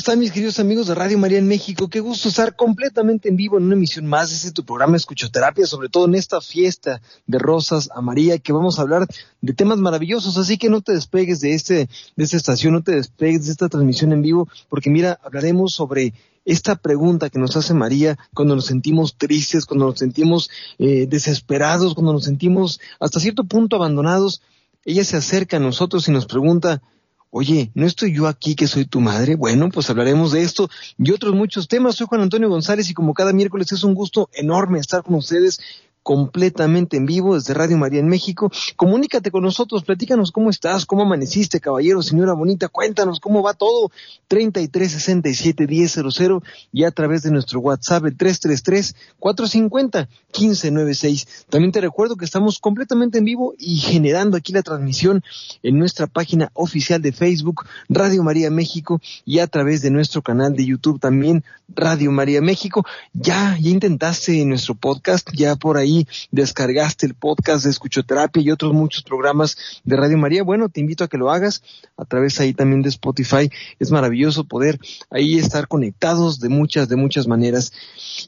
están mis queridos amigos de Radio María en México? Qué gusto estar completamente en vivo en una emisión más de este tu programa Escuchoterapia, sobre todo en esta fiesta de Rosas a María, que vamos a hablar de temas maravillosos, así que no te despegues de este de esta estación, no te despegues de esta transmisión en vivo, porque mira, hablaremos sobre esta pregunta que nos hace María cuando nos sentimos tristes, cuando nos sentimos eh, desesperados, cuando nos sentimos hasta cierto punto abandonados, ella se acerca a nosotros y nos pregunta, Oye, ¿no estoy yo aquí que soy tu madre? Bueno, pues hablaremos de esto y otros muchos temas. Soy Juan Antonio González y como cada miércoles es un gusto enorme estar con ustedes completamente en vivo desde Radio María en México. Comunícate con nosotros, platícanos cómo estás, cómo amaneciste, caballero, señora bonita, cuéntanos cómo va todo. 3367-1000 y a través de nuestro WhatsApp el 333-450-1596. También te recuerdo que estamos completamente en vivo y generando aquí la transmisión en nuestra página oficial de Facebook, Radio María México, y a través de nuestro canal de YouTube también, Radio María México. Ya, ya intentaste nuestro podcast, ya por ahí descargaste el podcast de Escuchoterapia y otros muchos programas de Radio María, bueno, te invito a que lo hagas a través ahí también de Spotify. Es maravilloso poder ahí estar conectados de muchas, de muchas maneras.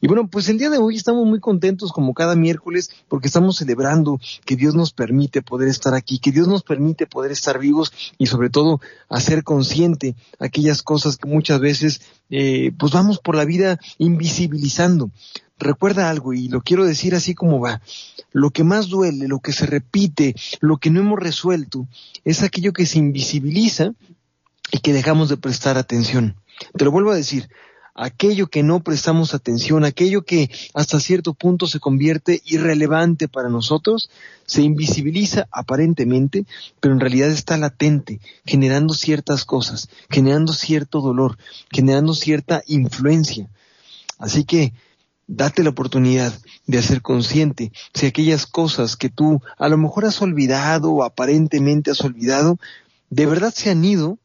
Y bueno, pues el día de hoy estamos muy contentos como cada miércoles porque estamos celebrando que Dios nos permite poder estar aquí, que Dios nos permite poder estar vivos y sobre todo hacer consciente aquellas cosas que muchas veces eh, pues vamos por la vida invisibilizando recuerda algo y lo quiero decir así como va. Lo que más duele, lo que se repite, lo que no hemos resuelto, es aquello que se invisibiliza y que dejamos de prestar atención. Te lo vuelvo a decir, aquello que no prestamos atención, aquello que hasta cierto punto se convierte irrelevante para nosotros, se invisibiliza aparentemente, pero en realidad está latente, generando ciertas cosas, generando cierto dolor, generando cierta influencia. Así que date la oportunidad de hacer consciente si aquellas cosas que tú a lo mejor has olvidado o aparentemente has olvidado, de verdad se han ido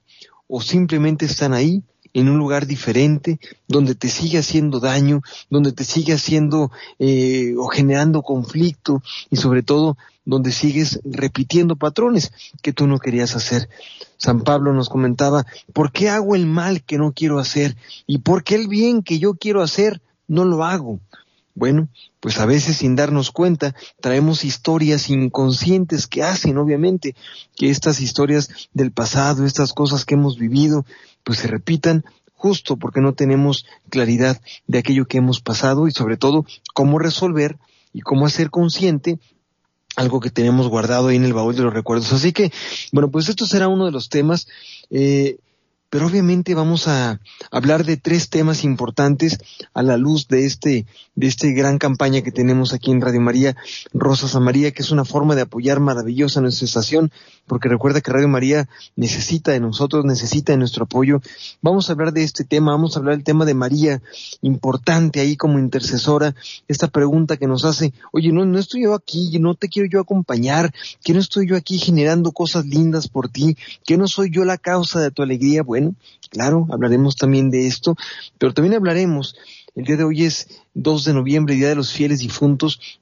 o simplemente están ahí en un lugar diferente, donde te sigue haciendo daño, donde te sigue haciendo eh, o generando conflicto y sobre todo donde sigues repitiendo patrones que tú no querías hacer. San Pablo nos comentaba, ¿por qué hago el mal que no quiero hacer? ¿Y por qué el bien que yo quiero hacer no lo hago. Bueno, pues a veces sin darnos cuenta traemos historias inconscientes que hacen, obviamente, que estas historias del pasado, estas cosas que hemos vivido, pues se repitan justo porque no tenemos claridad de aquello que hemos pasado y sobre todo cómo resolver y cómo hacer consciente algo que tenemos guardado ahí en el baúl de los recuerdos. Así que, bueno, pues esto será uno de los temas. Eh, pero obviamente vamos a hablar de tres temas importantes a la luz de este, de este gran campaña que tenemos aquí en Radio María, Rosas a María, que es una forma de apoyar maravillosa nuestra estación, porque recuerda que Radio María necesita de nosotros, necesita de nuestro apoyo. Vamos a hablar de este tema, vamos a hablar del tema de María, importante ahí como intercesora, esta pregunta que nos hace, oye, no, no estoy yo aquí, no te quiero yo acompañar, que no estoy yo aquí generando cosas lindas por ti, que no soy yo la causa de tu alegría, claro, hablaremos también de esto, pero también hablaremos, el día de hoy es 2 de noviembre, Día de los Fieles Difuntos,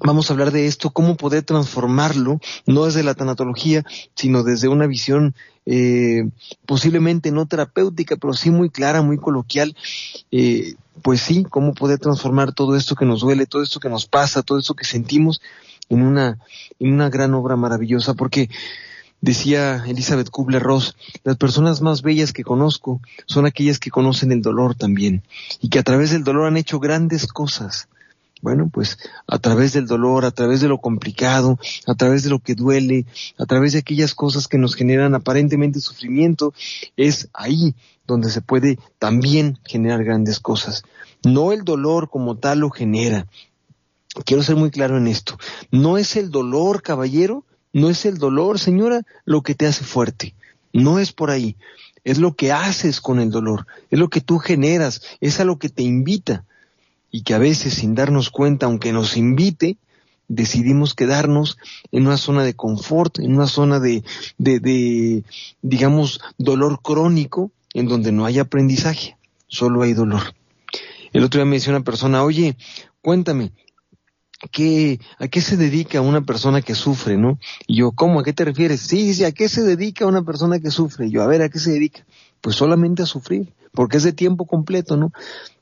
Vamos a hablar de esto, cómo poder transformarlo, no desde la tanatología, sino desde una visión eh, posiblemente no terapéutica, pero sí muy clara, muy coloquial. Eh, pues sí, cómo poder transformar todo esto que nos duele, todo esto que nos pasa, todo esto que sentimos en una, en una gran obra maravillosa, porque Decía Elizabeth Kubler-Ross, las personas más bellas que conozco son aquellas que conocen el dolor también y que a través del dolor han hecho grandes cosas. Bueno, pues a través del dolor, a través de lo complicado, a través de lo que duele, a través de aquellas cosas que nos generan aparentemente sufrimiento, es ahí donde se puede también generar grandes cosas. No el dolor como tal lo genera. Quiero ser muy claro en esto. No es el dolor, caballero, no es el dolor, señora, lo que te hace fuerte. No es por ahí. Es lo que haces con el dolor. Es lo que tú generas. Es a lo que te invita. Y que a veces, sin darnos cuenta, aunque nos invite, decidimos quedarnos en una zona de confort, en una zona de, de, de, digamos, dolor crónico, en donde no hay aprendizaje, solo hay dolor. El otro día me decía una persona, oye, cuéntame, ¿qué, ¿a qué se dedica una persona que sufre, no? Y yo, ¿cómo? ¿A qué te refieres? Sí, sí, ¿a qué se dedica una persona que sufre? Y yo, a ver, ¿a qué se dedica? Pues solamente a sufrir, porque es de tiempo completo, ¿no?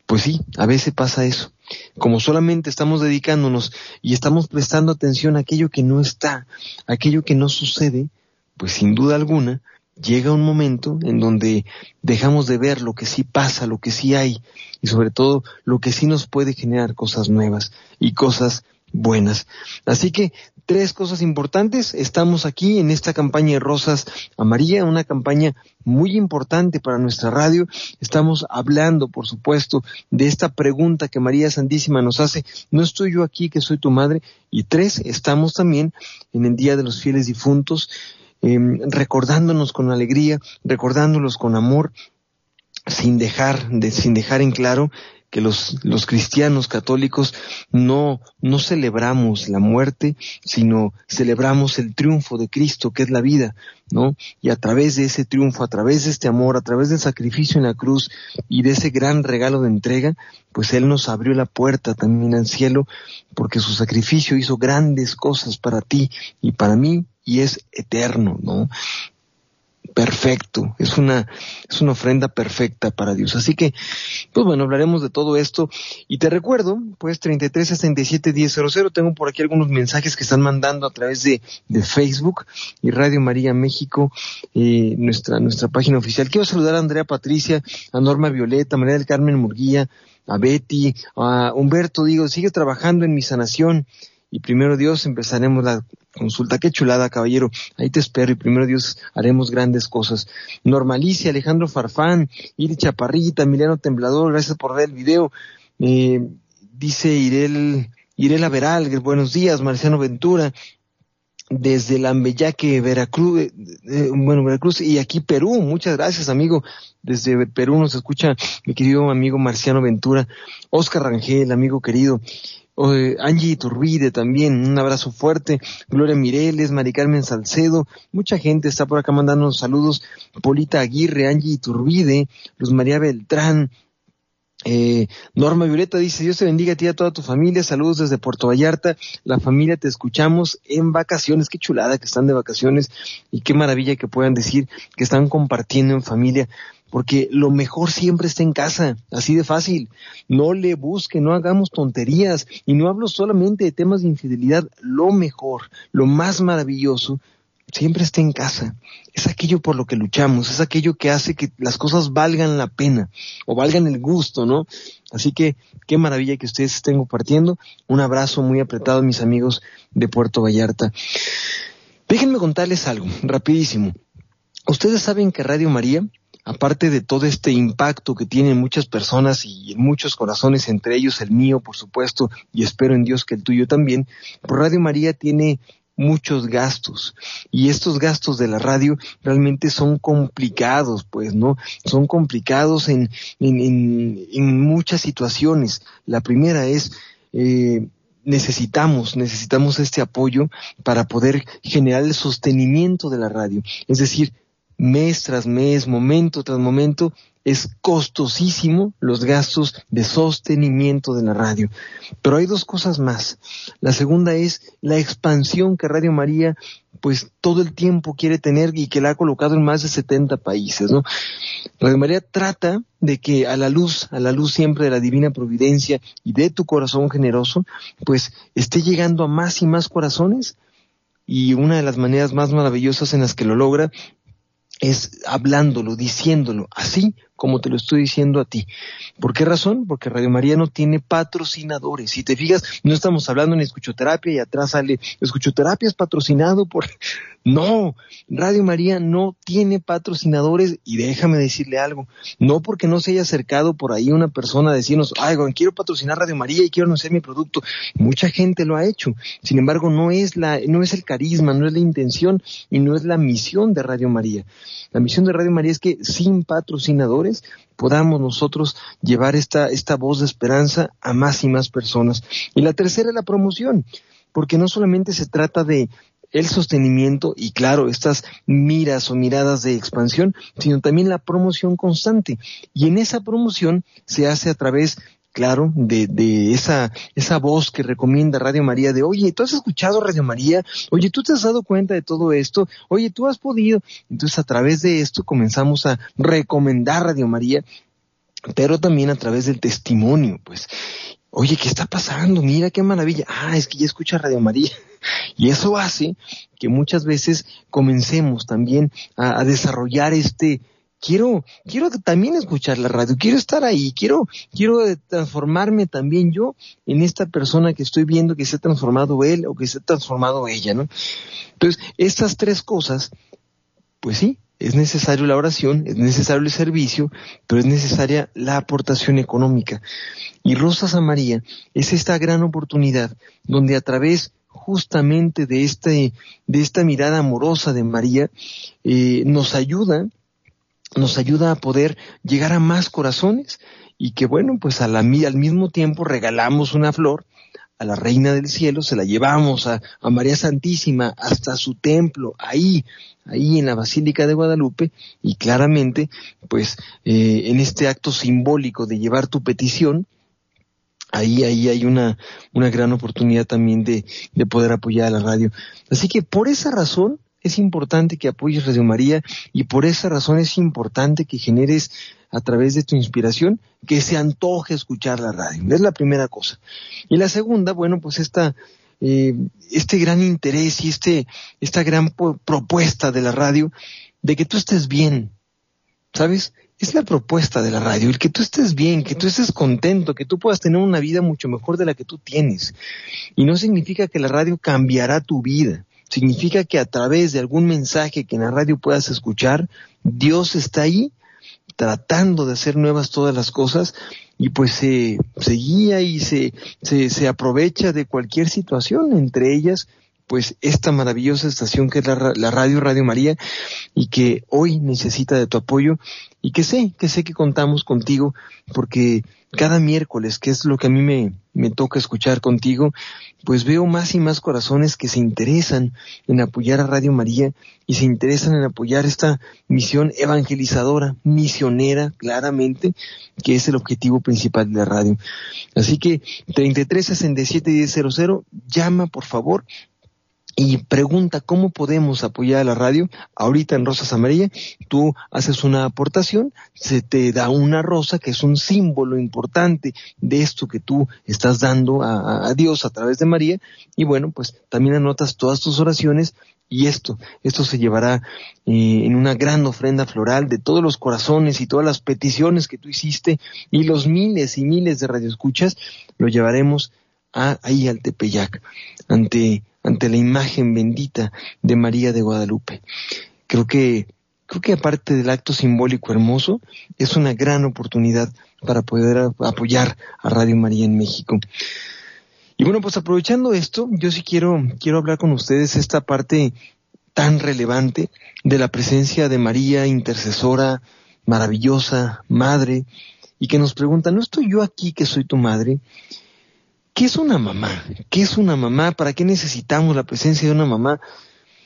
Pues sí, a veces pasa eso. Como solamente estamos dedicándonos y estamos prestando atención a aquello que no está, a aquello que no sucede, pues sin duda alguna, llega un momento en donde dejamos de ver lo que sí pasa, lo que sí hay y sobre todo lo que sí nos puede generar cosas nuevas y cosas buenas. Así que tres cosas importantes. Estamos aquí en esta campaña de Rosas a María, una campaña muy importante para nuestra radio. Estamos hablando, por supuesto, de esta pregunta que María Santísima nos hace. No estoy yo aquí que soy tu madre. Y tres, estamos también en el Día de los Fieles Difuntos Em, recordándonos con alegría, recordándolos con amor, sin dejar, de, sin dejar en claro que los, los cristianos católicos no, no celebramos la muerte, sino celebramos el triunfo de Cristo, que es la vida, ¿no? Y a través de ese triunfo, a través de este amor, a través del sacrificio en la cruz y de ese gran regalo de entrega, pues Él nos abrió la puerta también al cielo, porque su sacrificio hizo grandes cosas para ti y para mí y es eterno, ¿no? Perfecto, es una, es una ofrenda perfecta para Dios. Así que, pues bueno, hablaremos de todo esto. Y te recuerdo, pues 33 67 1000, tengo por aquí algunos mensajes que están mandando a través de, de Facebook y Radio María México, eh, nuestra, nuestra página oficial. Quiero saludar a Andrea Patricia, a Norma Violeta, a María del Carmen Murguía, a Betty, a Humberto, digo, sigue trabajando en mi sanación y primero Dios empezaremos la consulta. Qué chulada, caballero. Ahí te espero y primero Dios haremos grandes cosas. Normalicia, Alejandro Farfán, Iri Chaparrita, Emiliano Temblador, gracias por ver el video. Eh, dice Irel, Irela Veral, buenos días, Marciano Ventura, desde Lambellaque, Veracruz, eh, eh, bueno, Veracruz y aquí Perú. Muchas gracias, amigo. Desde Perú nos escucha mi querido amigo Marciano Ventura, Oscar Rangel, amigo querido. Angie Iturbide también, un abrazo fuerte, Gloria Mireles, Mari Carmen Salcedo, mucha gente está por acá mandando saludos, Polita Aguirre, Angie Iturbide, Luz María Beltrán, eh, Norma Violeta dice, Dios te bendiga a ti y a toda tu familia, saludos desde Puerto Vallarta, la familia te escuchamos en vacaciones, qué chulada que están de vacaciones y qué maravilla que puedan decir que están compartiendo en familia porque lo mejor siempre está en casa, así de fácil. No le busque, no hagamos tonterías y no hablo solamente de temas de infidelidad, lo mejor, lo más maravilloso siempre está en casa. Es aquello por lo que luchamos, es aquello que hace que las cosas valgan la pena o valgan el gusto, ¿no? Así que qué maravilla que ustedes estén compartiendo. Un abrazo muy apretado mis amigos de Puerto Vallarta. Déjenme contarles algo, rapidísimo. Ustedes saben que Radio María aparte de todo este impacto que tienen muchas personas y en muchos corazones, entre ellos el mío, por supuesto, y espero en Dios que el tuyo también, por Radio María tiene muchos gastos. Y estos gastos de la radio realmente son complicados pues no son complicados en, en, en, muchas situaciones. La primera es eh, necesitamos, necesitamos este apoyo para poder generar el sostenimiento de la radio. Es decir, mes tras mes, momento tras momento, es costosísimo los gastos de sostenimiento de la radio. Pero hay dos cosas más. La segunda es la expansión que Radio María pues todo el tiempo quiere tener y que la ha colocado en más de 70 países, ¿no? Radio María trata de que a la luz, a la luz siempre de la divina providencia y de tu corazón generoso, pues esté llegando a más y más corazones y una de las maneras más maravillosas en las que lo logra es hablándolo, diciéndolo, así como te lo estoy diciendo a ti. ¿Por qué razón? Porque Radio María no tiene patrocinadores. Si te fijas, no estamos hablando en escuchoterapia y atrás sale, escuchoterapia es patrocinado por... No, Radio María no tiene patrocinadores y déjame decirle algo, no porque no se haya acercado por ahí una persona a decirnos, ay, quiero patrocinar Radio María y quiero anunciar mi producto. Mucha gente lo ha hecho. Sin embargo, no es la, no es el carisma, no es la intención y no es la misión de Radio María. La misión de Radio María es que sin patrocinadores podamos nosotros llevar esta, esta voz de esperanza a más y más personas. Y la tercera es la promoción, porque no solamente se trata de el sostenimiento y claro, estas miras o miradas de expansión, sino también la promoción constante. Y en esa promoción se hace a través claro, de, de esa, esa voz que recomienda Radio María de, oye, ¿tú has escuchado Radio María? Oye, ¿tú te has dado cuenta de todo esto? Oye, ¿tú has podido? Entonces, a través de esto comenzamos a recomendar Radio María, pero también a través del testimonio, pues. Oye, ¿qué está pasando? Mira qué maravilla. Ah, es que ya escucha Radio María. Y eso hace que muchas veces comencemos también a, a desarrollar este, quiero, quiero también escuchar la radio, quiero estar ahí, quiero, quiero transformarme también yo en esta persona que estoy viendo que se ha transformado él o que se ha transformado ella, ¿no? Entonces, estas tres cosas, pues sí, es necesario la oración, es necesario el servicio, pero es necesaria la aportación económica. Y Rosas a María es esta gran oportunidad donde a través justamente de este, de esta mirada amorosa de María, eh, nos ayuda nos ayuda a poder llegar a más corazones y que bueno, pues a la, al mismo tiempo regalamos una flor a la Reina del Cielo, se la llevamos a, a María Santísima hasta su templo, ahí, ahí en la Basílica de Guadalupe, y claramente, pues eh, en este acto simbólico de llevar tu petición, ahí, ahí hay una, una gran oportunidad también de, de poder apoyar a la radio. Así que por esa razón, es importante que apoyes Radio María y por esa razón es importante que generes a través de tu inspiración que se antoje escuchar la radio. Es la primera cosa. Y la segunda, bueno, pues esta, eh, este gran interés y este, esta gran propuesta de la radio de que tú estés bien, ¿sabes? Es la propuesta de la radio, el que tú estés bien, que tú estés contento, que tú puedas tener una vida mucho mejor de la que tú tienes. Y no significa que la radio cambiará tu vida significa que a través de algún mensaje que en la radio puedas escuchar, Dios está ahí tratando de hacer nuevas todas las cosas y pues se, se guía y se, se, se aprovecha de cualquier situación, entre ellas pues esta maravillosa estación que es la, radio Radio María y que hoy necesita de tu apoyo y que sé, que sé que contamos contigo porque cada miércoles, que es lo que a mí me, me toca escuchar contigo, pues veo más y más corazones que se interesan en apoyar a Radio María y se interesan en apoyar esta misión evangelizadora, misionera, claramente, que es el objetivo principal de la radio. Así que 33 67 1000, llama por favor y pregunta cómo podemos apoyar a la radio. Ahorita en Rosas Amarillas, tú haces una aportación, se te da una rosa que es un símbolo importante de esto que tú estás dando a, Dios a través de María. Y bueno, pues también anotas todas tus oraciones y esto, esto se llevará eh, en una gran ofrenda floral de todos los corazones y todas las peticiones que tú hiciste y los miles y miles de radioescuchas, lo llevaremos a, ahí al Tepeyac, ante ante la imagen bendita de María de Guadalupe. Creo que, creo que aparte del acto simbólico hermoso, es una gran oportunidad para poder apoyar a Radio María en México. Y bueno, pues aprovechando esto, yo sí quiero, quiero hablar con ustedes esta parte tan relevante de la presencia de María, intercesora, maravillosa, madre, y que nos pregunta, ¿no estoy yo aquí que soy tu madre? ¿Qué es una mamá? ¿Qué es una mamá? ¿Para qué necesitamos la presencia de una mamá?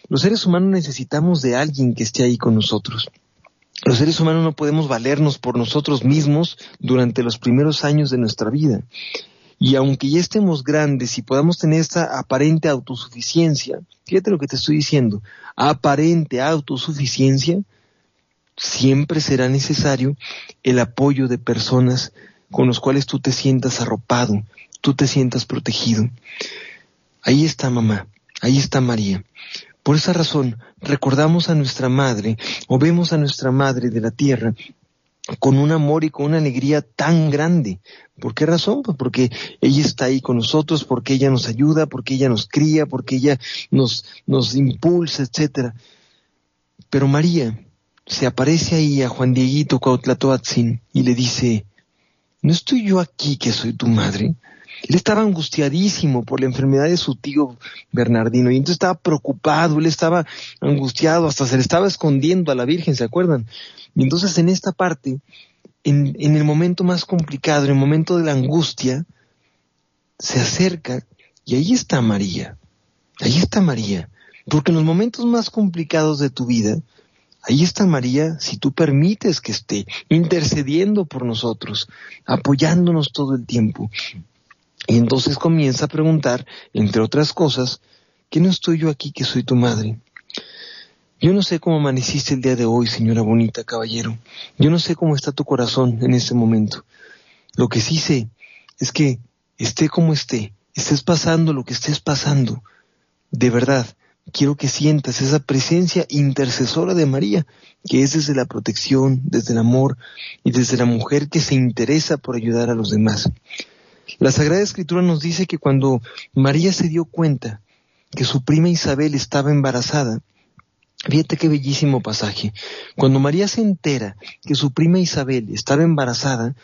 Los seres humanos necesitamos de alguien que esté ahí con nosotros. Los seres humanos no podemos valernos por nosotros mismos durante los primeros años de nuestra vida. Y aunque ya estemos grandes y podamos tener esta aparente autosuficiencia, fíjate lo que te estoy diciendo, aparente autosuficiencia, siempre será necesario el apoyo de personas con los cuales tú te sientas arropado, tú te sientas protegido. Ahí está mamá, ahí está María. Por esa razón, recordamos a nuestra madre o vemos a nuestra madre de la tierra con un amor y con una alegría tan grande. ¿Por qué razón? Pues porque ella está ahí con nosotros, porque ella nos ayuda, porque ella nos cría, porque ella nos, nos impulsa, etcétera. Pero María se aparece ahí a Juan Dieguito Cuautlatoatzin y le dice, ¿no estoy yo aquí que soy tu madre? Él estaba angustiadísimo por la enfermedad de su tío Bernardino y entonces estaba preocupado, él estaba angustiado, hasta se le estaba escondiendo a la Virgen, ¿se acuerdan? Y entonces en esta parte, en, en el momento más complicado, en el momento de la angustia, se acerca y ahí está María, ahí está María, porque en los momentos más complicados de tu vida, Ahí está María, si tú permites que esté intercediendo por nosotros, apoyándonos todo el tiempo. Y entonces comienza a preguntar, entre otras cosas, ¿qué no estoy yo aquí que soy tu madre? Yo no sé cómo amaneciste el día de hoy, señora bonita, caballero. Yo no sé cómo está tu corazón en este momento. Lo que sí sé es que esté como esté, estés pasando lo que estés pasando, de verdad, quiero que sientas esa presencia intercesora de María, que es desde la protección, desde el amor y desde la mujer que se interesa por ayudar a los demás. La Sagrada Escritura nos dice que cuando María se dio cuenta que su prima Isabel estaba embarazada, Fíjate qué bellísimo pasaje. Cuando María se entera que su prima Isabel estaba embarazada,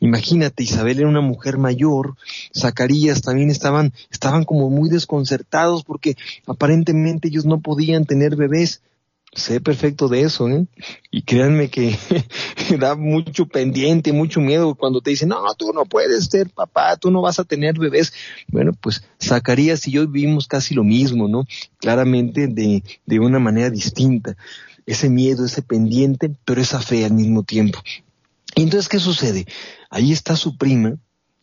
imagínate, Isabel era una mujer mayor, Zacarías también estaban, estaban como muy desconcertados porque aparentemente ellos no podían tener bebés sé perfecto de eso, ¿eh? Y créanme que da mucho pendiente, mucho miedo cuando te dicen, no, tú no puedes ser papá, tú no vas a tener bebés. Bueno, pues Zacarías y yo vivimos casi lo mismo, ¿no? Claramente de, de una manera distinta. Ese miedo, ese pendiente, pero esa fe al mismo tiempo. Y entonces, ¿qué sucede? Ahí está su prima,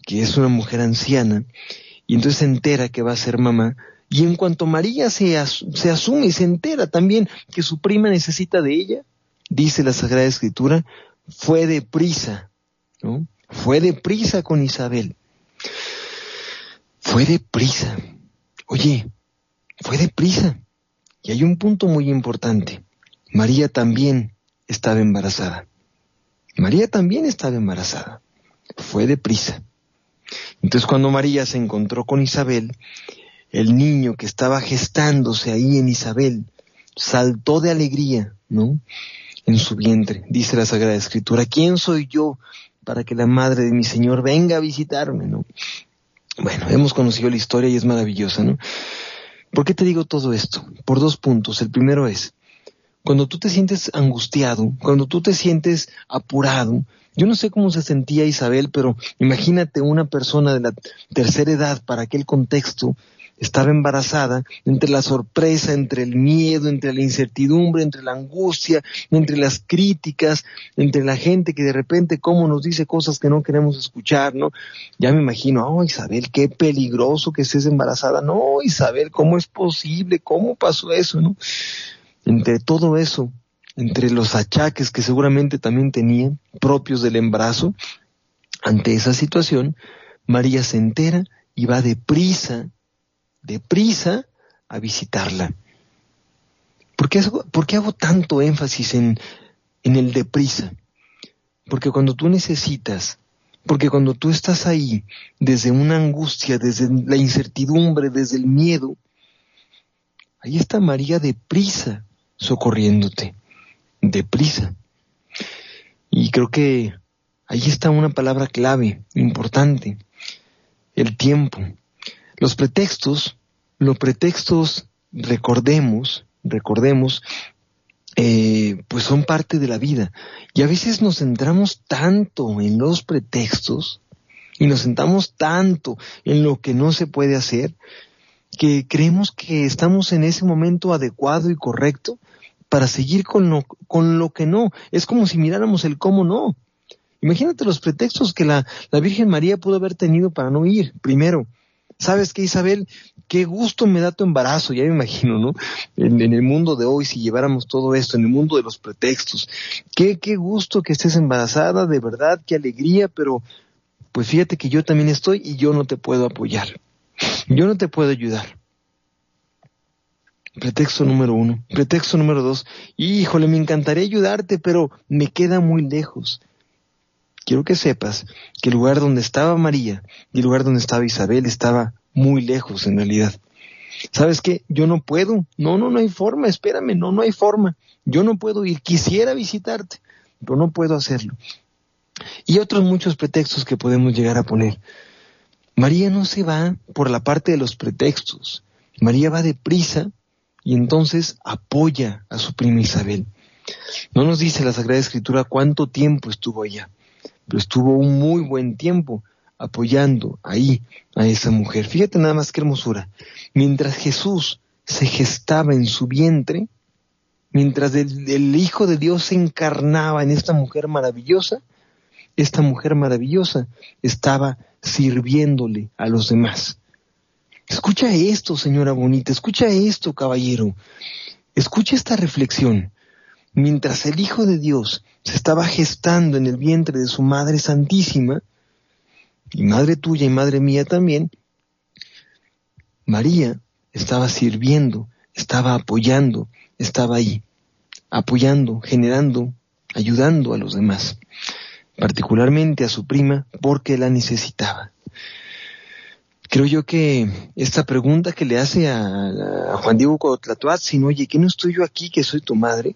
que es una mujer anciana, y entonces se entera que va a ser mamá, y en cuanto María se, asume y se entera también que su prima necesita de ella, dice la Sagrada Escritura, fue deprisa, ¿no? Fue deprisa con Isabel. Fue deprisa. Oye, fue deprisa. Y hay un punto muy importante. María también estaba embarazada. María también estaba embarazada. Fue deprisa. Entonces cuando María se encontró con Isabel, el niño que estaba gestándose ahí en Isabel saltó de alegría, ¿no? En su vientre, dice la Sagrada Escritura, ¿quién soy yo para que la madre de mi Señor venga a visitarme, ¿no? Bueno, hemos conocido la historia y es maravillosa, ¿no? ¿Por qué te digo todo esto? Por dos puntos. El primero es, cuando tú te sientes angustiado, cuando tú te sientes apurado, yo no sé cómo se sentía Isabel, pero imagínate una persona de la tercera edad para aquel contexto, estaba embarazada, entre la sorpresa, entre el miedo, entre la incertidumbre, entre la angustia, entre las críticas, entre la gente que de repente como nos dice cosas que no queremos escuchar, ¿no? Ya me imagino, oh Isabel, qué peligroso que estés embarazada, no Isabel, ¿cómo es posible? ¿Cómo pasó eso, no? Entre todo eso, entre los achaques que seguramente también tenía, propios del embarazo, ante esa situación, María se entera y va deprisa deprisa a visitarla. ¿Por qué, ¿Por qué, hago tanto énfasis en, en el deprisa? Porque cuando tú necesitas, porque cuando tú estás ahí, desde una angustia, desde la incertidumbre, desde el miedo, ahí está María deprisa socorriéndote, deprisa. Y creo que ahí está una palabra clave, importante, el tiempo. Los pretextos, los pretextos, recordemos, recordemos, eh, pues son parte de la vida. Y a veces nos centramos tanto en los pretextos y nos sentamos tanto en lo que no se puede hacer que creemos que estamos en ese momento adecuado y correcto para seguir con lo, con lo que no. Es como si miráramos el cómo no. Imagínate los pretextos que la, la Virgen María pudo haber tenido para no ir. Primero, ¿Sabes qué, Isabel? Qué gusto me da tu embarazo, ya me imagino, ¿no? En, el mundo de hoy, si lleváramos todo esto, en el mundo de los pretextos. Qué, qué gusto que estés embarazada, de verdad, qué alegría, pero pues fíjate que yo también estoy y yo no te puedo apoyar. Yo no te puedo ayudar. Pretexto número uno. Pretexto número dos. Híjole, me encantaría ayudarte, pero me queda muy lejos quiero que sepas que el lugar donde estaba María y el lugar donde estaba Isabel estaba muy lejos en realidad. ¿Sabes qué? Yo no puedo. No, no, no hay forma. Espérame, no, no hay forma. Yo no puedo ir. Quisiera visitarte, pero no puedo hacerlo. Y otros muchos pretextos que podemos llegar a poner. María no se va por la parte de los pretextos. María va deprisa y entonces apoya a su prima Isabel. No nos dice la Sagrada Escritura cuánto tiempo estuvo allá pero estuvo un muy buen tiempo apoyando ahí a esa mujer. Fíjate nada más qué hermosura. Mientras Jesús se gestaba en su vientre, mientras el, Hijo de Dios se encarnaba en esta mujer maravillosa, esta mujer maravillosa estaba sirviéndole a los demás. Escucha esto, señora bonita, escucha esto, caballero. Escucha esta reflexión. Mientras el Hijo de Dios se estaba gestando en el vientre de su Madre Santísima, y Madre tuya y Madre mía también, María estaba sirviendo, estaba apoyando, estaba ahí, apoyando, generando, ayudando a los demás, particularmente a su prima porque la necesitaba. Creo yo que esta pregunta que le hace a, Juan Diego Cotlatuatzin, oye, ¿qué no estoy yo aquí que soy tu madre?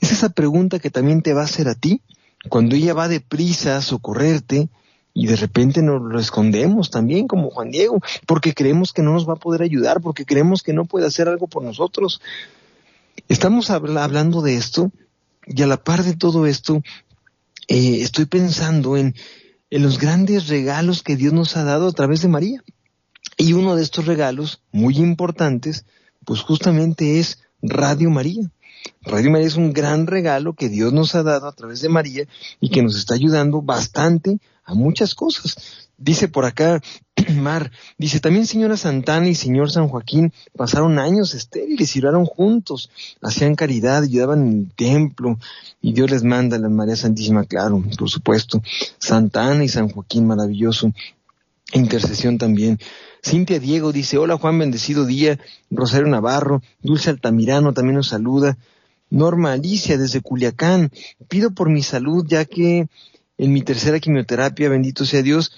Es esa pregunta que también te va a hacer a ti cuando ella va deprisa a socorrerte, y de repente nos lo escondemos también como Juan Diego, porque creemos que no nos va a poder ayudar, porque creemos que no puede hacer algo por nosotros. Estamos hablando de esto y a la par de todo esto, eh, estoy pensando en, en los grandes regalos que Dios nos ha dado a través de María. Y uno de estos regalos muy importantes, pues justamente es Radio María. Radio María es un gran regalo que Dios nos ha dado a través de María y que nos está ayudando bastante a muchas cosas. Dice por acá Mar, dice también señora Santana y señor San Joaquín pasaron años estériles y oraron juntos, hacían caridad, ayudaban en el templo y Dios les manda a la María Santísima, claro, por supuesto. Santana y San Joaquín, maravilloso. Intercesión también. Cintia Diego dice, hola Juan, bendecido día. Rosario Navarro, Dulce Altamirano también nos saluda. Norma Alicia desde Culiacán, pido por mi salud ya que en mi tercera quimioterapia, bendito sea Dios.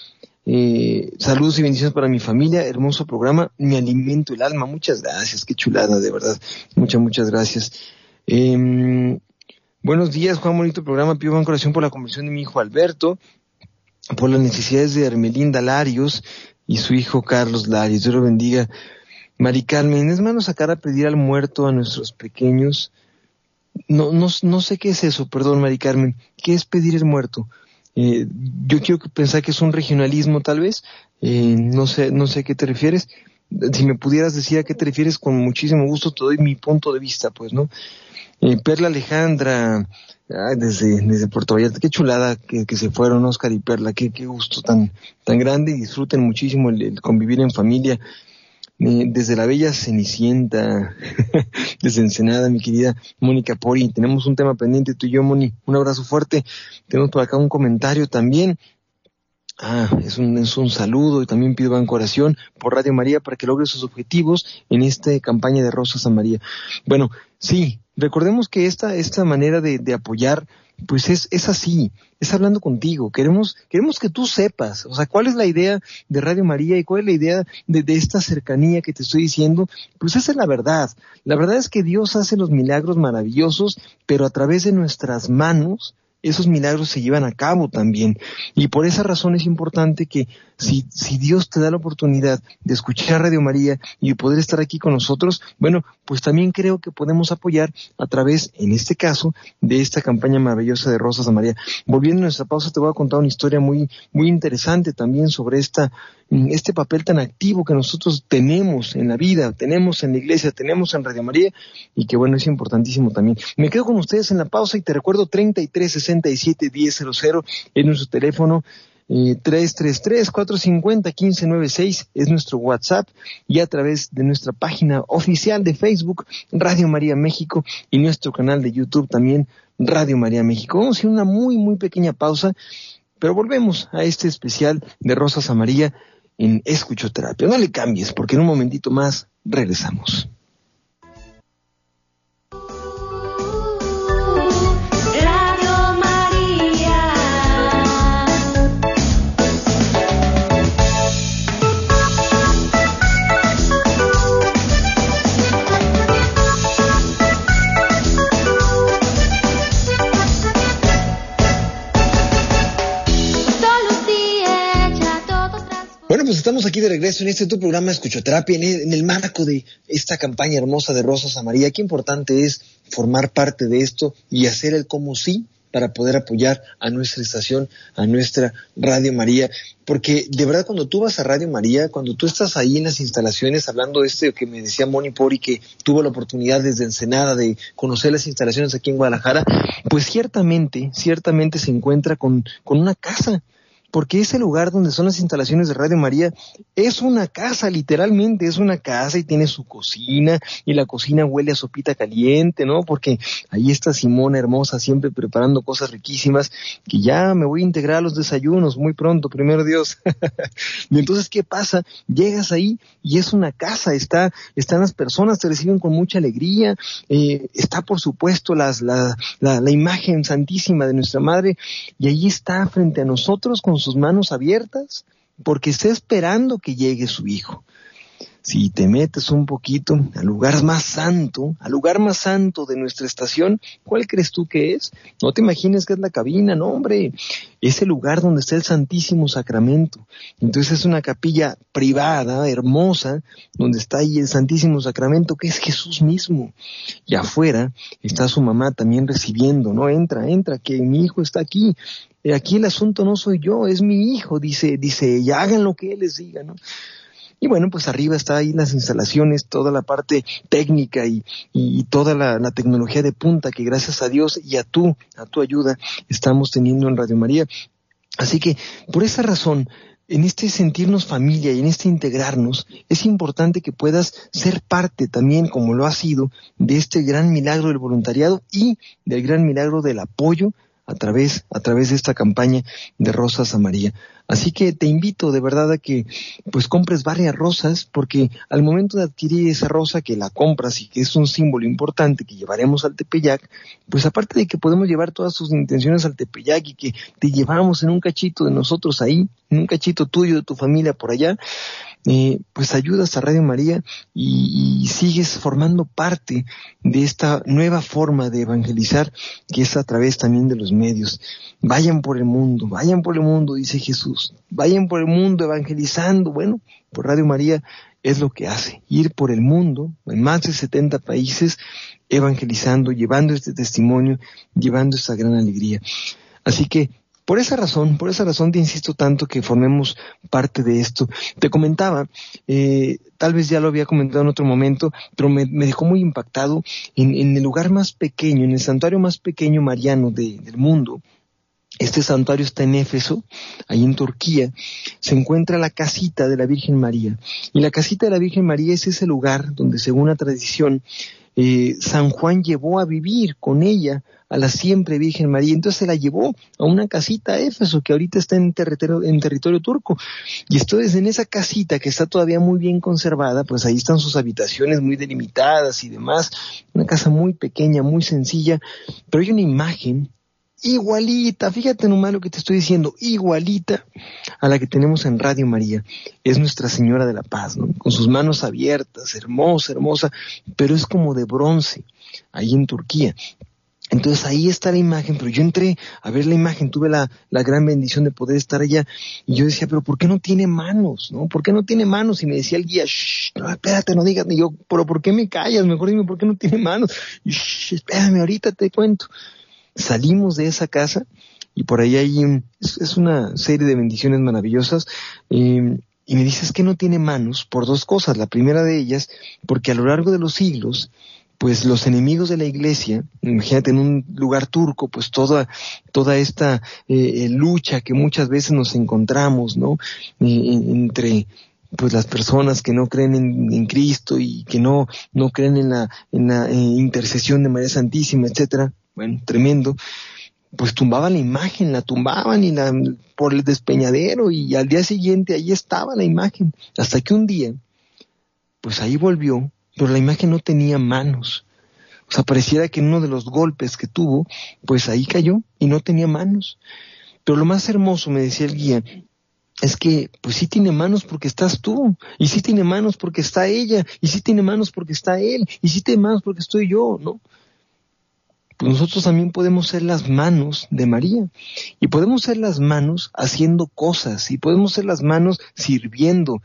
Eh, saludos y bendiciones para mi familia, hermoso programa, mi alimento el alma, muchas gracias, qué chulada, de verdad, muchas, muchas gracias. Em, buenos días, Juan, bonito programa, pido gran corazón por la conversión de mi hijo Alberto, por las necesidades de Hermelinda Larios y su hijo Carlos Larios, Dios lo bendiga. Mari Carmen, es mano sacar a pedir al muerto a nuestros pequeños. No, no, no sé qué es eso, perdón, Mari Carmen, ¿qué es pedir el muerto? Eh, yo quiero pensar que es un regionalismo tal vez, eh, no sé, no sé a qué te refieres. Si me pudieras decir a qué te refieres, con muchísimo gusto te doy mi punto de vista, pues, ¿no? Eh, Perla Alejandra, desde, desde Puerto Vallarta, qué chulada que, se fueron Oscar y Perla, qué, qué gusto tan, tan grande y disfruten muchísimo el convivir en familia desde la bella Cenicienta, desde Ensenada, mi querida Mónica Pori. Tenemos un tema pendiente, tú y yo, Moni. Un abrazo fuerte. Tenemos por acá un comentario también. Ah, es un, es un saludo y también pido van oración por Radio María para que logre sus objetivos en esta campaña de Rosas a María. Bueno, sí, recordemos que esta, esta manera de, de apoyar pues es, es así, es hablando contigo. Queremos, queremos que tú sepas, o sea, cuál es la idea de Radio María y cuál es la idea de, de, esta cercanía que te estoy diciendo. Pues esa es la verdad. La verdad es que Dios hace los milagros maravillosos, pero a través de nuestras manos, esos milagros se llevan a cabo también. Y por esa razón es importante que si, si Dios te da la oportunidad de escuchar Radio María y poder estar aquí con nosotros, bueno, pues también creo que podemos apoyar a través, en este caso, de esta campaña maravillosa de Rosas a María. Volviendo a nuestra pausa, te voy a contar una historia muy, muy interesante también sobre esta, este papel tan activo que nosotros tenemos en la vida, tenemos en la iglesia, tenemos en Radio María y que bueno, es importantísimo también. Me quedo con ustedes en la pausa y te recuerdo 33 67 1000 en nuestro teléfono 333-450-1596 es nuestro WhatsApp y a través de nuestra página oficial de Facebook, Radio María México, y nuestro canal de YouTube también, Radio María México. Vamos a hacer una muy, muy pequeña pausa, pero volvemos a este especial de Rosas a María en Escuchoterapia. No le cambies, porque en un momentito más regresamos. Pues estamos aquí de regreso en este tu programa Escuchoterapia, en el, marco de esta campaña hermosa de Rosas a María. Qué importante es formar parte de esto y hacer el como sí para poder apoyar a nuestra estación, a nuestra Radio María. Porque de verdad cuando tú vas a Radio María, cuando tú estás ahí en las instalaciones, hablando de este que me decía Moni Pori, que tuvo la oportunidad desde Ensenada de conocer las instalaciones aquí en Guadalajara, pues ciertamente, ciertamente se encuentra con, con una casa, porque ese lugar donde son las instalaciones de Radio María es una casa, literalmente es una casa y tiene su cocina y la cocina huele a sopita caliente, ¿no? Porque ahí está Simona hermosa siempre preparando cosas riquísimas que ya me voy a integrar a los desayunos muy pronto, primero Dios. y entonces, ¿qué pasa? Llegas ahí y es una casa, está, están las personas, te reciben con mucha alegría, eh, está por supuesto la, la, la imagen santísima de nuestra Madre y ahí está frente a nosotros con sus manos abiertas porque está esperando que llegue su hijo. Si te metes un poquito al lugar más santo, al lugar más santo de nuestra estación, ¿cuál crees tú que es? No te imagines que es la cabina, no hombre, es el lugar donde está el Santísimo Sacramento. Entonces es una capilla privada, hermosa, donde está ahí el Santísimo Sacramento, que es Jesús mismo. Y afuera está su mamá también recibiendo, ¿no? Entra, entra, que mi hijo está aquí. Aquí el asunto no soy yo, es mi hijo, dice, dice ella, hagan lo que él les diga, ¿no? Y bueno, pues arriba está ahí las instalaciones, toda la parte técnica y, y toda la, tecnología de punta que gracias a Dios y a tú, a tu ayuda, estamos teniendo en Radio María. Así que, por esa razón, en este sentirnos familia y en este integrarnos, es importante que puedas ser parte también, como lo ha sido, de este gran milagro del voluntariado y del gran milagro del apoyo a través, a través de esta campaña de Rosas a María. Así que te invito de verdad a que pues compres varias rosas porque al momento de adquirir esa rosa que la compras y que es un símbolo importante que llevaremos al Tepeyac, pues aparte de que podemos llevar todas tus intenciones al Tepeyac y que te llevamos en un cachito de nosotros ahí, en un cachito tuyo de tu familia por allá, eh, pues ayudas a Radio María y, y, sigues formando parte de esta nueva forma de evangelizar que es a través también de los medios. Vayan por el mundo, vayan por el mundo, dice Jesús. Vayan por el mundo evangelizando. Bueno, por Radio María es lo que hace, ir por el mundo, en más de 70 países, evangelizando, llevando este testimonio, llevando esta gran alegría. Así que por esa razón, por esa razón te insisto tanto que formemos parte de esto. Te comentaba, eh, tal vez ya lo había comentado en otro momento, pero me, dejó muy impactado en, en, el lugar más pequeño, en el santuario más pequeño mariano de, del mundo. Este santuario está en Éfeso, ahí en Turquía, se encuentra la casita de la Virgen María. Y la casita de la Virgen María es ese lugar donde, según la tradición, eh, San Juan llevó a vivir con ella a la siempre Virgen María. Entonces se la llevó a una casita a Éfeso, que ahorita está en territorio, en territorio turco. Y entonces en esa casita, que está todavía muy bien conservada, pues ahí están sus habitaciones muy delimitadas y demás. Una casa muy pequeña, muy sencilla, pero hay una imagen igualita, fíjate nomás lo que te estoy diciendo, igualita a la que tenemos en Radio María. Es Nuestra Señora de la Paz, ¿no? Con sus manos abiertas, hermosa, hermosa, pero es como de bronce, ahí en Turquía. Entonces ahí está la imagen, pero yo entré a ver la imagen, tuve la, la, gran bendición de poder estar allá y yo decía, pero ¿por qué no tiene manos? ¿No? ¿Por qué no tiene manos? Y me decía el guía, Shh, no, espérate, no digas, y yo, pero ¿por qué me callas? Mejor dime, ¿por qué no tiene manos? Y, Shh, espérame, ahorita te cuento salimos de esa casa y por ahí hay es, una serie de bendiciones maravillosas. Eh, y me dices que no tiene manos por dos cosas. La primera de ellas, porque a lo largo de los siglos, pues los enemigos de la iglesia, imagínate en un lugar turco, pues toda, toda esta eh, lucha que muchas veces nos encontramos, ¿no? Eh, entre, pues las personas que no creen en, Cristo y que no, no creen en la, en la eh, intercesión de María Santísima, etcétera, bueno, tremendo, pues tumbaban la imagen, la tumbaban y la, por el despeñadero y al día siguiente ahí estaba la imagen, hasta que un día, pues ahí volvió, pero la imagen no tenía manos. O sea, pareciera que en uno de los golpes que tuvo, pues ahí cayó y no tenía manos. Pero lo más hermoso, me decía el guía, es que pues sí tiene manos porque estás tú, y sí tiene manos porque está ella, y sí tiene manos porque está él, y sí tiene manos porque estoy yo, ¿no? Nosotros también podemos ser las manos de María, y podemos ser las manos haciendo cosas, y podemos ser las manos sirviendo.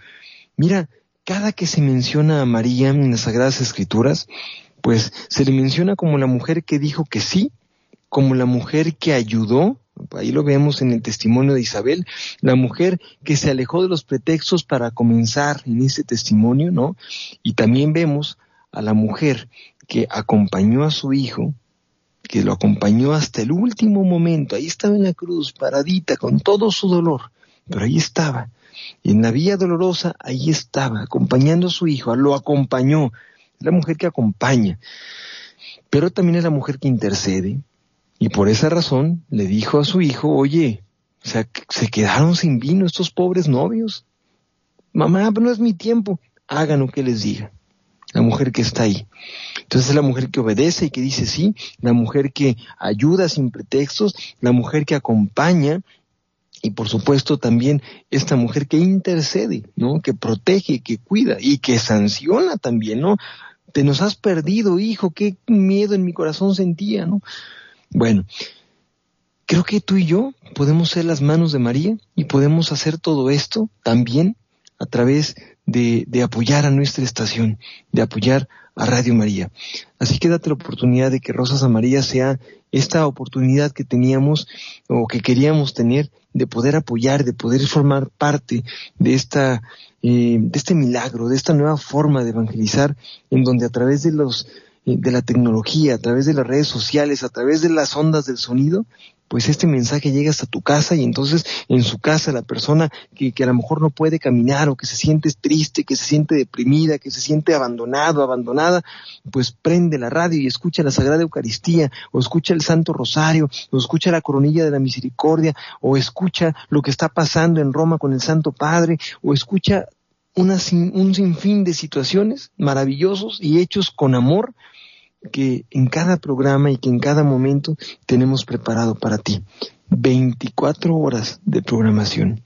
Mira, cada que se menciona a María en las Sagradas Escrituras, pues se le menciona como la mujer que dijo que sí como la mujer que ayudó, ahí lo vemos en el testimonio de Isabel, la mujer que se alejó de los pretextos para comenzar en ese testimonio, ¿no? Y también vemos a la mujer que acompañó a su hijo, que lo acompañó hasta el último momento, ahí estaba en la cruz, paradita, con todo su dolor, pero ahí estaba. Y en la vía dolorosa, ahí estaba, acompañando a su hijo, lo acompañó. La mujer que acompaña, pero también es la mujer que intercede. Y por esa razón le dijo a su hijo, oye, o sea, se quedaron sin vino estos pobres novios. Mamá, no es mi tiempo. Hagan lo que les diga. La mujer que está ahí. Entonces es la mujer que obedece y que dice sí, la mujer que ayuda sin pretextos, la mujer que acompaña y por supuesto también esta mujer que intercede, ¿no? Que protege, que cuida y que sanciona también, ¿no? Te nos has perdido, hijo, qué miedo en mi corazón sentía, ¿no? Bueno, creo que tú y yo podemos ser las manos de María y podemos hacer todo esto también a través de, de apoyar a nuestra estación, de apoyar a Radio María. Así que date la oportunidad de que Rosas Amarillas sea esta oportunidad que teníamos o que queríamos tener de poder apoyar, de poder formar parte de esta, eh, de este milagro, de esta nueva forma de evangelizar, en donde a través de los eh, de la tecnología, a través de las redes sociales, a través de las ondas del sonido, pues este mensaje llega hasta tu casa y entonces en su casa la persona que, a lo mejor no puede caminar o que se siente triste, que se siente deprimida, que se siente abandonado, abandonada, pues prende la radio y escucha la Sagrada Eucaristía o escucha el Santo Rosario o escucha la coronilla de la misericordia o escucha lo que está pasando en Roma con el Santo Padre o escucha una, un sinfín de situaciones maravillosos y hechos con amor que en cada programa y que en cada momento tenemos preparado para ti. 24 horas de programación.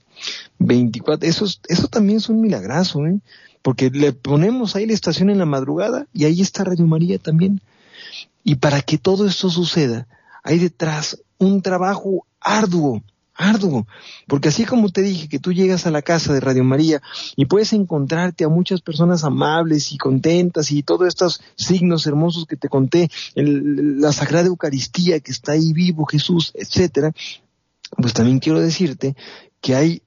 24, eso, eso también es un milagrazo, ¿eh? Porque le ponemos ahí la estación en la madrugada y ahí está Radio María también. Y para que todo esto suceda, hay detrás un trabajo arduo, arduo, porque así como te dije que tú llegas a la casa de Radio María y puedes encontrarte a muchas personas amables y contentas y todos estos signos hermosos que te conté, la Sagrada Eucaristía que está ahí vivo, Jesús, etcétera, pues también quiero decirte que hay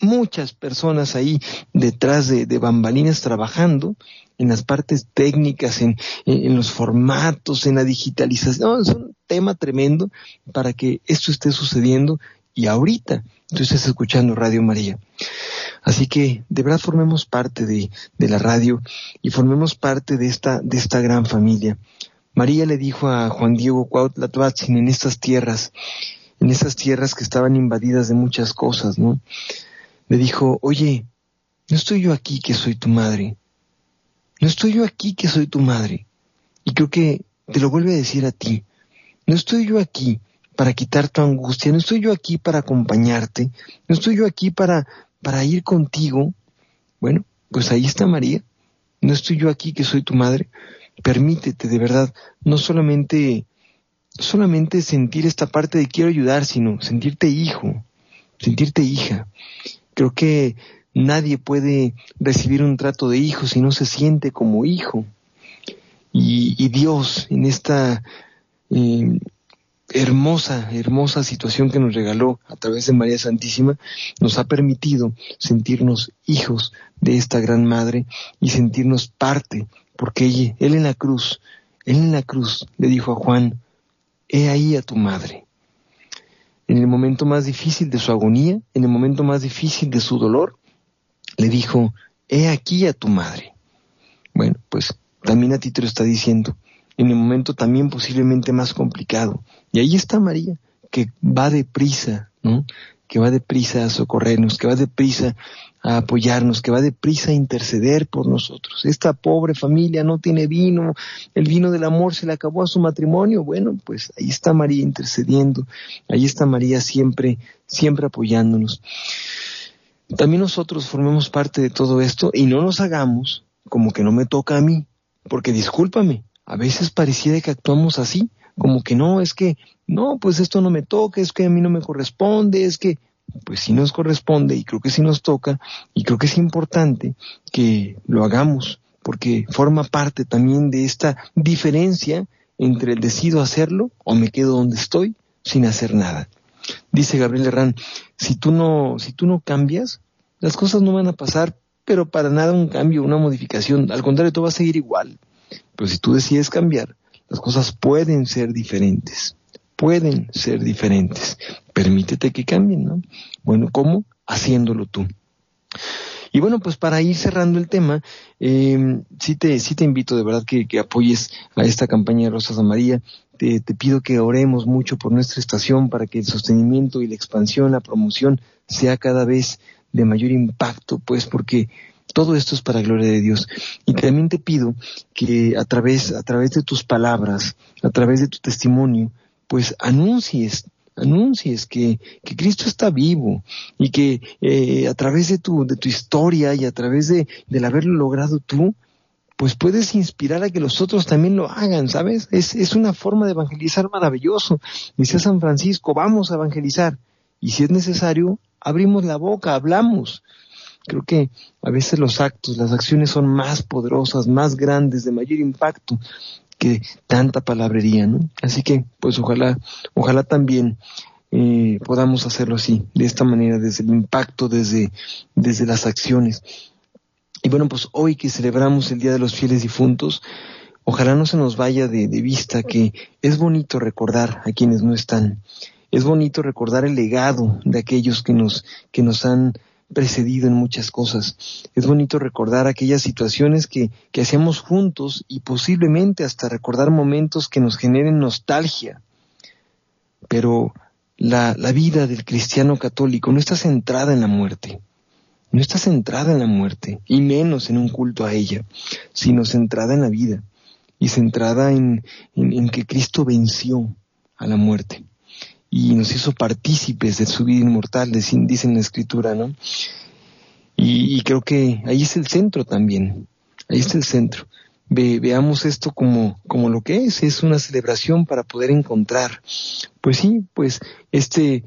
muchas personas ahí detrás de, bambalinas trabajando en las partes técnicas, en, en, los formatos, en la digitalización. es un tema tremendo para que esto esté sucediendo y ahorita tú estás escuchando Radio María. Así que de verdad formemos parte de, de la radio y formemos parte de esta, de esta gran familia. María le dijo a Juan Diego Cuautlatlatzin en estas tierras, en esas tierras que estaban invadidas de muchas cosas, ¿no? Le dijo, oye, no estoy yo aquí que soy tu madre. No estoy yo aquí que soy tu madre. Y creo que te lo vuelve a decir a ti. No estoy yo aquí para quitar tu angustia, no estoy yo aquí para acompañarte, no estoy yo aquí para, para ir contigo. Bueno, pues ahí está María. No estoy yo aquí que soy tu madre. Permítete de verdad, no solamente, solamente sentir esta parte de quiero ayudar, sino sentirte hijo, sentirte hija. Creo que nadie puede recibir un trato de hijo si no se siente como hijo. Y, Dios en esta hermosa, hermosa situación que nos regaló a través de María Santísima, nos ha permitido sentirnos hijos de esta gran madre y sentirnos parte, porque él en la cruz, él en la cruz le dijo a Juan, he ahí a tu madre en el momento más difícil de su agonía, en el momento más difícil de su dolor, le dijo, he aquí a tu madre. Bueno, pues también a ti te lo está diciendo, en el momento también posiblemente más complicado. Y ahí está María, que va deprisa, ¿no? Que va deprisa a socorrernos, que va deprisa a apoyarnos, que va deprisa a interceder por nosotros. Esta pobre familia no tiene vino, el vino del amor se le acabó a su matrimonio. Bueno, pues ahí está María intercediendo, ahí está María siempre, siempre apoyándonos. También nosotros formemos parte de todo esto y no nos hagamos como que no me toca a mí, porque discúlpame, a veces pareciera que actuamos así, como que no, es que, no, pues esto no me toca, es que a mí no me corresponde, es que, pues sí nos corresponde y creo que sí nos toca y creo que es importante que lo hagamos porque forma parte también de esta diferencia entre el decido hacerlo o me quedo donde estoy sin hacer nada. Dice Gabriel Herrán, si tú no, si tú no cambias, las cosas no van a pasar, pero para nada un cambio, una modificación. Al contrario, todo va a seguir igual. Pero si tú decides cambiar, las cosas pueden ser diferentes. Pueden ser diferentes. Permítete que cambien, ¿no? Bueno, ¿cómo? Haciéndolo tú. Y bueno, pues para ir cerrando el tema, eh, sí, te, sí te invito de verdad que, que apoyes a esta campaña de Rosas a María. Te, te, pido que oremos mucho por nuestra estación para que el sostenimiento y la expansión, la promoción sea cada vez de mayor impacto, pues porque todo esto es para gloria de Dios. Y también te pido que a través, a través de tus palabras, a través de tu testimonio, pues anuncies anuncies que, que Cristo está vivo y que eh, a través de tu, de tu historia y a través de, del haberlo logrado tú, pues puedes inspirar a que los otros también lo hagan, ¿sabes? Es, es una forma de evangelizar maravilloso. Dice San Francisco, vamos a evangelizar. Y si es necesario, abrimos la boca, hablamos. Creo que a veces los actos, las acciones son más poderosas, más grandes, de mayor impacto que tanta palabrería, ¿no? Así que, pues ojalá, ojalá también eh, podamos hacerlo así, de esta manera, desde el impacto, desde, desde las acciones. Y bueno, pues hoy que celebramos el Día de los Fieles Difuntos, ojalá no se nos vaya de, de vista que es bonito recordar a quienes no están. Es bonito recordar el legado de aquellos que nos, que nos han precedido en muchas cosas. Es bonito recordar aquellas situaciones que, que hacíamos juntos y posiblemente hasta recordar momentos que nos generen nostalgia. Pero la, la vida del cristiano católico no está centrada en la muerte, no está centrada en la muerte, y menos en un culto a ella, sino centrada en la vida y centrada en, en, en que Cristo venció a la muerte y nos hizo partícipes de su vida inmortal, dice en la escritura, ¿no? Y, creo que ahí es el centro también, ahí está el centro. veamos esto como, como lo que es, es una celebración para poder encontrar, pues sí, pues este,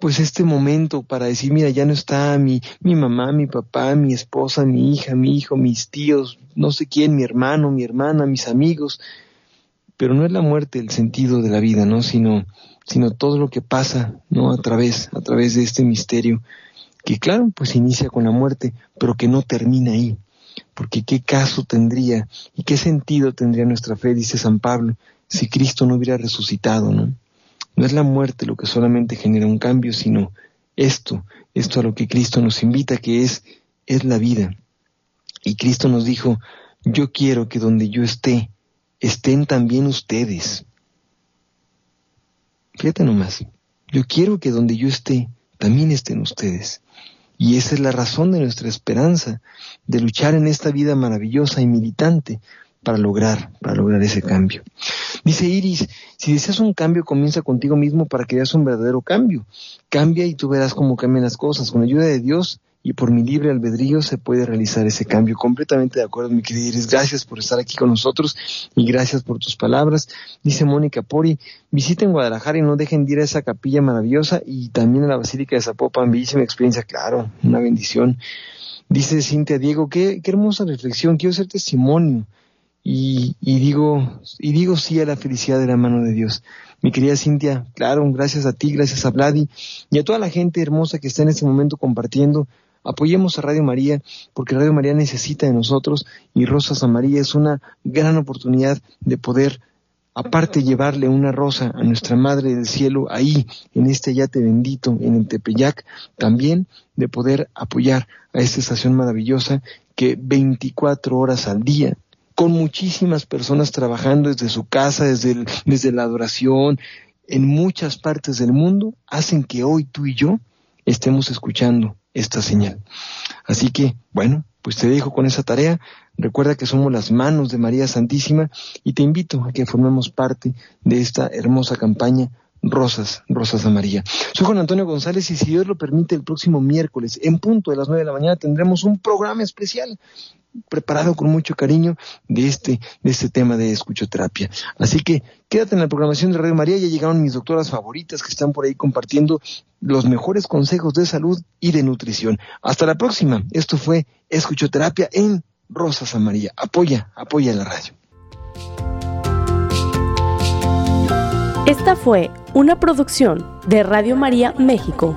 pues este momento para decir, mira, ya no está mi, mi mamá, mi papá, mi esposa, mi hija, mi hijo, mis tíos, no sé quién, mi hermano, mi hermana, mis amigos, pero no es la muerte el sentido de la vida, ¿no? Sino sino todo lo que pasa, ¿no? A través, a través de este misterio, que claro, pues inicia con la muerte, pero que no termina ahí. Porque qué caso tendría y qué sentido tendría nuestra fe, dice San Pablo, si Cristo no hubiera resucitado, ¿no? No es la muerte lo que solamente genera un cambio, sino esto, esto a lo que Cristo nos invita, que es, es la vida. Y Cristo nos dijo, yo quiero que donde yo esté, estén también ustedes. Fíjate nomás, yo quiero que donde yo esté, también estén ustedes. Y esa es la razón de nuestra esperanza, de luchar en esta vida maravillosa y militante para lograr, para lograr ese cambio. Dice Iris, si deseas un cambio, comienza contigo mismo para que veas un verdadero cambio. Cambia y tú verás cómo cambian las cosas. Con ayuda de Dios, y por mi libre albedrío se puede realizar ese cambio. Completamente de acuerdo, mi querida Iris. Gracias por estar aquí con nosotros y gracias por tus palabras. Dice Mónica Pori, visiten Guadalajara y no dejen de ir a esa capilla maravillosa y también a la Basílica de Zapopan. Bellísima experiencia, claro, una bendición. Dice Cintia Diego, qué, qué hermosa reflexión, quiero ser testimonio. Y, y digo, y digo sí a la felicidad de la mano de Dios. Mi querida Cintia, claro, gracias a ti, gracias a Vladi y a toda la gente hermosa que está en este momento compartiendo Apoyemos a Radio María porque Radio María necesita de nosotros y Rosas a María es una gran oportunidad de poder aparte llevarle una rosa a nuestra Madre del Cielo ahí, en este yate bendito, en el Tepeyac, también de poder apoyar a esta estación maravillosa que 24 horas al día, con muchísimas personas trabajando desde su casa, desde, desde la adoración, en muchas partes del mundo, hacen que hoy tú y yo estemos escuchando esta señal. Así que, bueno, pues te dejo con esa tarea. Recuerda que somos las manos de María Santísima y te invito a que formemos parte de esta hermosa campaña Rosas, Rosas de María. Soy Juan Antonio González y si Dios lo permite, el próximo miércoles, en punto de las nueve de la mañana, tendremos un programa especial preparado con mucho cariño de este, de este tema de escuchoterapia. Así que quédate en la programación de Radio María, ya llegaron mis doctoras favoritas que están por ahí compartiendo los mejores consejos de salud y de nutrición. Hasta la próxima. Esto fue Escuchoterapia en Rosas María. Apoya, apoya la radio. Esta fue una producción de Radio María México.